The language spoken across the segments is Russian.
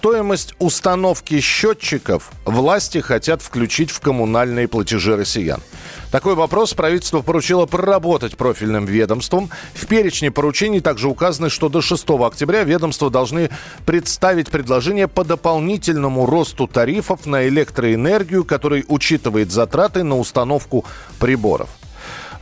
Стоимость установки счетчиков власти хотят включить в коммунальные платежи россиян. Такой вопрос правительство поручило проработать профильным ведомством. В перечне поручений также указано, что до 6 октября ведомства должны представить предложение по дополнительному росту тарифов на электроэнергию, который учитывает затраты на установку приборов.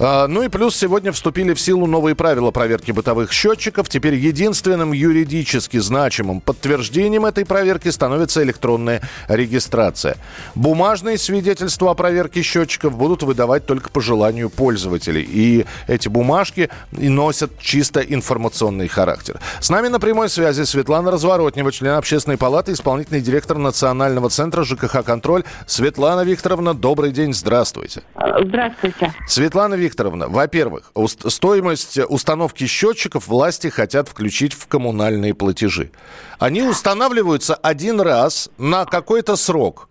А, Ну и плюс сегодня вступили в силу новые правила проверки бытовых счетчиков. Теперь единственным юридически значимым подтверждением этой проверки становится электронная регистрация. Бумажные свидетельства о проверке счетчиков будут выдавать только по желанию пользователей. И эти бумажки носят чисто информационный характер. С нами на прямой связи Светлана Разворотнева, член общественной палаты, исполнительный директор Национального центра ЖКХ «Контроль». Светлана Викторовна, добрый день, здравствуйте. Здравствуйте. Светлана Викторовна, во-первых, уст- стоимость установки счетчиков власти хотят включить в коммунальные платежи. Они устанавливаются один раз на какой-то срок.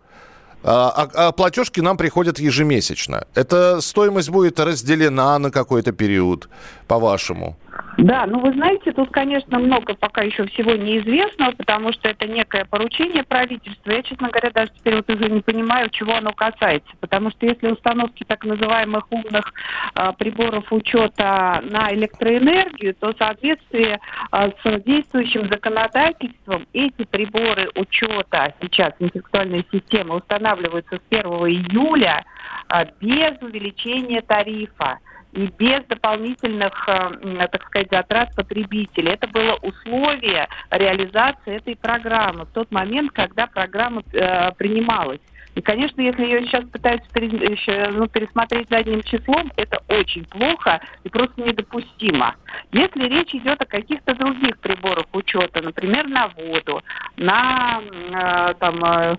А, а- а платежки нам приходят ежемесячно. Эта стоимость будет разделена на какой-то период, по-вашему? Да, ну вы знаете, тут, конечно, много пока еще всего неизвестного, потому что это некое поручение правительства. Я, честно говоря, даже теперь вот уже не понимаю, чего оно касается. Потому что если установки так называемых умных а, приборов учета на электроэнергию, то в соответствии а, с действующим законодательством эти приборы учета сейчас интеллектуальной системы устанавливаются с 1 июля а, без увеличения тарифа и без дополнительных, э, так сказать, затрат потребителей. Это было условие реализации этой программы в тот момент, когда программа э, принималась. И, конечно, если ее сейчас пытаются ну, пересмотреть задним числом, это очень плохо и просто недопустимо. Если речь идет о каких-то других приборах учета, например, на воду, на э, там, э,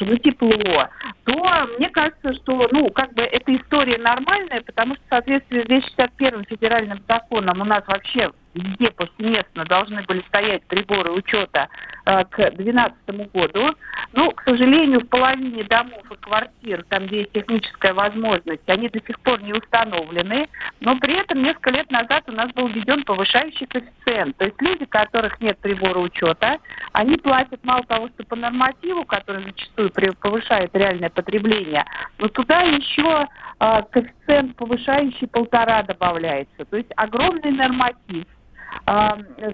на тепло, то мне кажется, что ну, как бы эта история нормальная, потому что в соответствии с 261 федеральным законом у нас вообще везде повсеместно должны были стоять приборы учета э, к 2012 году. Ну, к сожалению, в половине домов квартир, там, где есть техническая возможность, они до сих пор не установлены. Но при этом несколько лет назад у нас был введен повышающий коэффициент. То есть люди, у которых нет прибора учета, они платят мало того, что по нормативу, который зачастую повышает реальное потребление, но туда еще э, коэффициент повышающий полтора добавляется. То есть огромный норматив.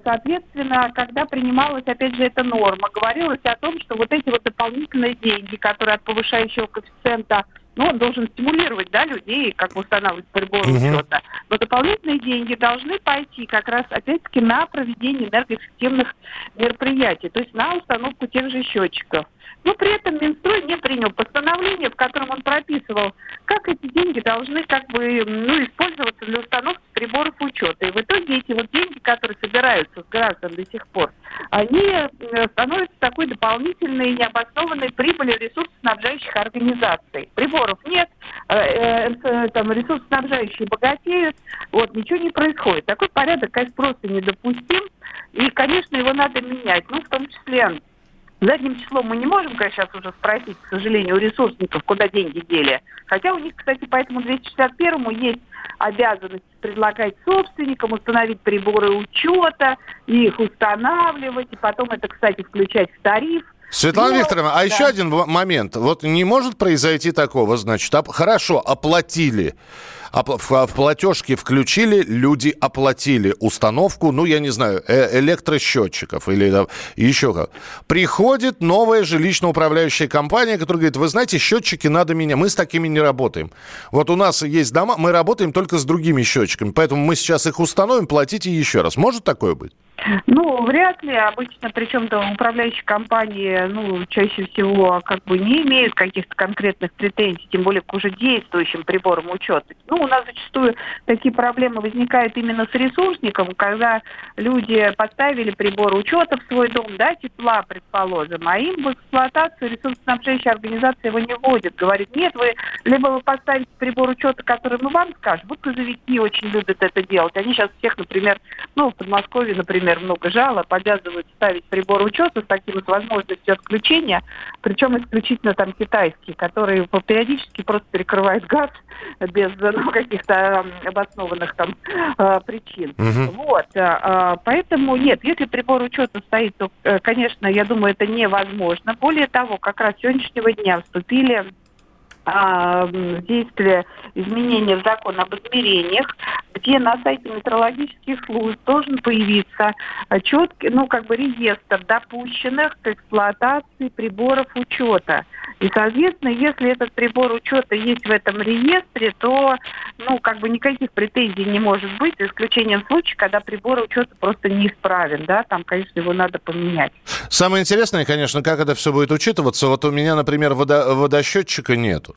Соответственно, когда принималась, опять же, эта норма, говорилось о том, что вот эти вот дополнительные деньги, которые от повышающего коэффициента, ну, он должен стимулировать, да, людей, как устанавливать приборы Мгм. учета, но дополнительные деньги должны пойти как раз, опять-таки, на проведение энергоэффективных мероприятий, то есть на установку тех же счетчиков. Но при этом Минстрой не принял постановление, в котором он прописывал, как эти деньги должны как бы ну, использоваться для установки приборов учета. И в итоге эти вот деньги, которые собираются с граждан до сих пор, они э, становятся такой дополнительной необоснованной прибылью ресурсоснабжающих организаций. Приборов нет, э, э, э, там ресурсоснабжающие богатеют, вот ничего не происходит. Такой порядок, конечно, просто недопустим, и, конечно, его надо менять. Ну, в том числе Задним числом мы не можем, конечно, сейчас уже спросить, к сожалению, у ресурсников, куда деньги дели. Хотя у них, кстати, по этому 261-му есть обязанность предлагать собственникам установить приборы учета, их устанавливать, и потом это, кстати, включать в тариф. Светлана Ну, Викторовна, а да. еще один момент. Вот не может произойти такого, значит, оп- хорошо, оплатили. В, в платежке включили, люди оплатили установку, ну, я не знаю, э- электросчетчиков или там, еще как. Приходит новая жилищно-управляющая компания, которая говорит, вы знаете, счетчики надо менять, мы с такими не работаем. Вот у нас есть дома, мы работаем только с другими счетчиками, поэтому мы сейчас их установим, платите еще раз. Может такое быть? Ну, вряд ли. Обычно, причем там управляющие компании, ну, чаще всего как бы не имеют каких-то конкретных претензий, тем более к уже действующим приборам учета. Ну, у нас зачастую такие проблемы возникают именно с ресурсником, когда люди поставили прибор учета в свой дом, да, тепла, предположим, а им в эксплуатацию ресурсоснабжающая организация его не вводит. Говорит, нет, вы либо вы поставите прибор учета, который мы вам скажем, вот грузовики очень любят это делать. Они сейчас всех, например, ну, в Подмосковье, например, много жалоб, обязывают ставить прибор учета с таким вот возможностью отключения, причем исключительно там китайские, которые периодически просто перекрывают газ без каких-то обоснованных там э, причин. Угу. Вот, э, поэтому нет, если прибор учета стоит, то, э, конечно, я думаю, это невозможно. Более того, как раз с сегодняшнего дня вступили а, действия изменения в закон об измерениях, где на сайте метрологических служб должен появиться четкий, ну, как бы реестр допущенных к эксплуатации приборов учета. И, соответственно, если этот прибор учета есть в этом реестре, то, ну, как бы никаких претензий не может быть, исключением случая, когда прибор учета просто неисправен, да, там, конечно, его надо поменять. Самое интересное, конечно, как это все будет учитываться. Вот у меня, например, водо- водосчетчика нету.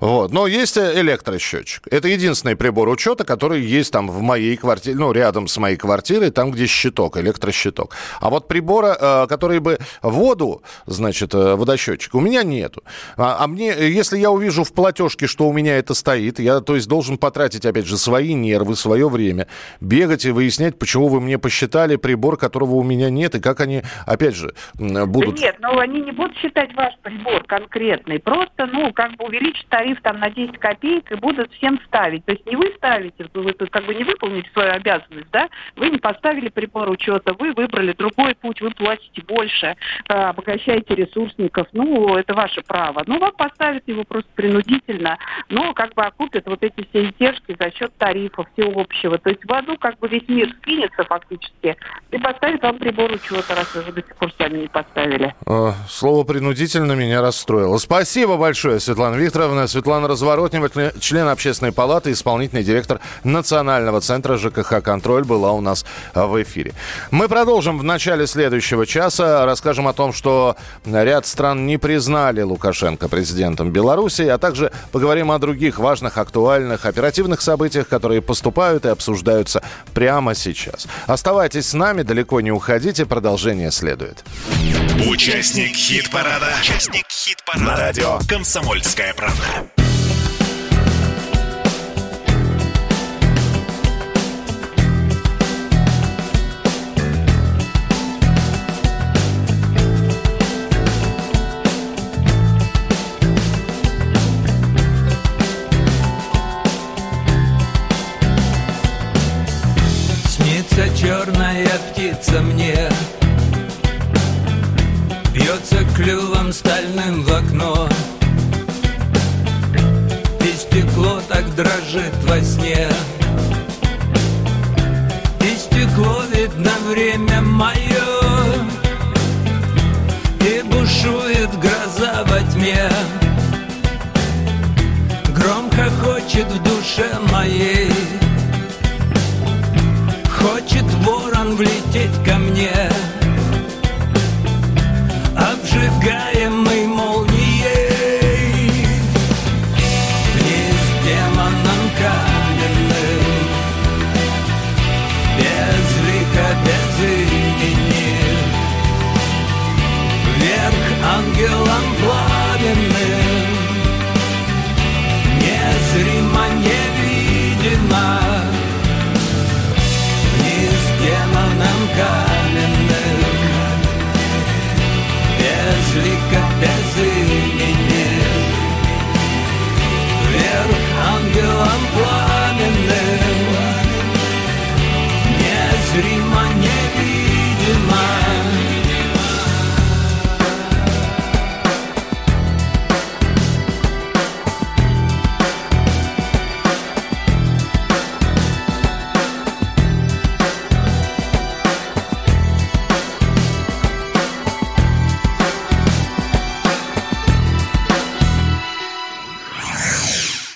Вот. Но есть электросчетчик. Это единственный прибор учета, который есть там в моей квартире, ну, рядом с моей квартирой, там, где щиток, электрощиток. А вот прибора, э, который бы воду, значит, э, водосчетчик, у меня нету. А, а мне, если я увижу в платежке, что у меня это стоит, я, то есть, должен потратить, опять же, свои нервы, свое время, бегать и выяснять, почему вы мне посчитали прибор, которого у меня нет, и как они, опять же, будут... Да нет, ну, они не будут считать ваш прибор конкретный, просто, ну, как бы увеличить тариф тариф там на 10 копеек и будут всем ставить. То есть не вы ставите, вы как бы не выполните свою обязанность, да, вы не поставили прибор учета, вы выбрали другой путь, вы платите больше, э, обогащаете ресурсников, ну, это ваше право. Ну, вам поставят его просто принудительно, но как бы окупят вот эти все издержки за счет тарифа всеобщего. То есть в аду как бы весь мир скинется фактически и поставит вам прибор учета, раз вы до сих пор сами не поставили. Слово принудительно меня расстроило. Спасибо большое, Светлана Викторовна. Светлана Разворотнева, член общественной палаты, исполнительный директор Национального центра ЖКХ «Контроль» была у нас в эфире. Мы продолжим в начале следующего часа. Расскажем о том, что ряд стран не признали Лукашенко президентом Беларуси, а также поговорим о других важных, актуальных, оперативных событиях, которые поступают и обсуждаются прямо сейчас. Оставайтесь с нами, далеко не уходите, продолжение следует. Участник хит-парада. Участник хит-парада. На радио «Комсомольская правда». Черная птица мне. Бьется клювом стальным в окно. И стекло так дрожит во сне. И стекло видно время мое. И бушует гроза во тьме. Громко хочет в душе моей влететь ко мне.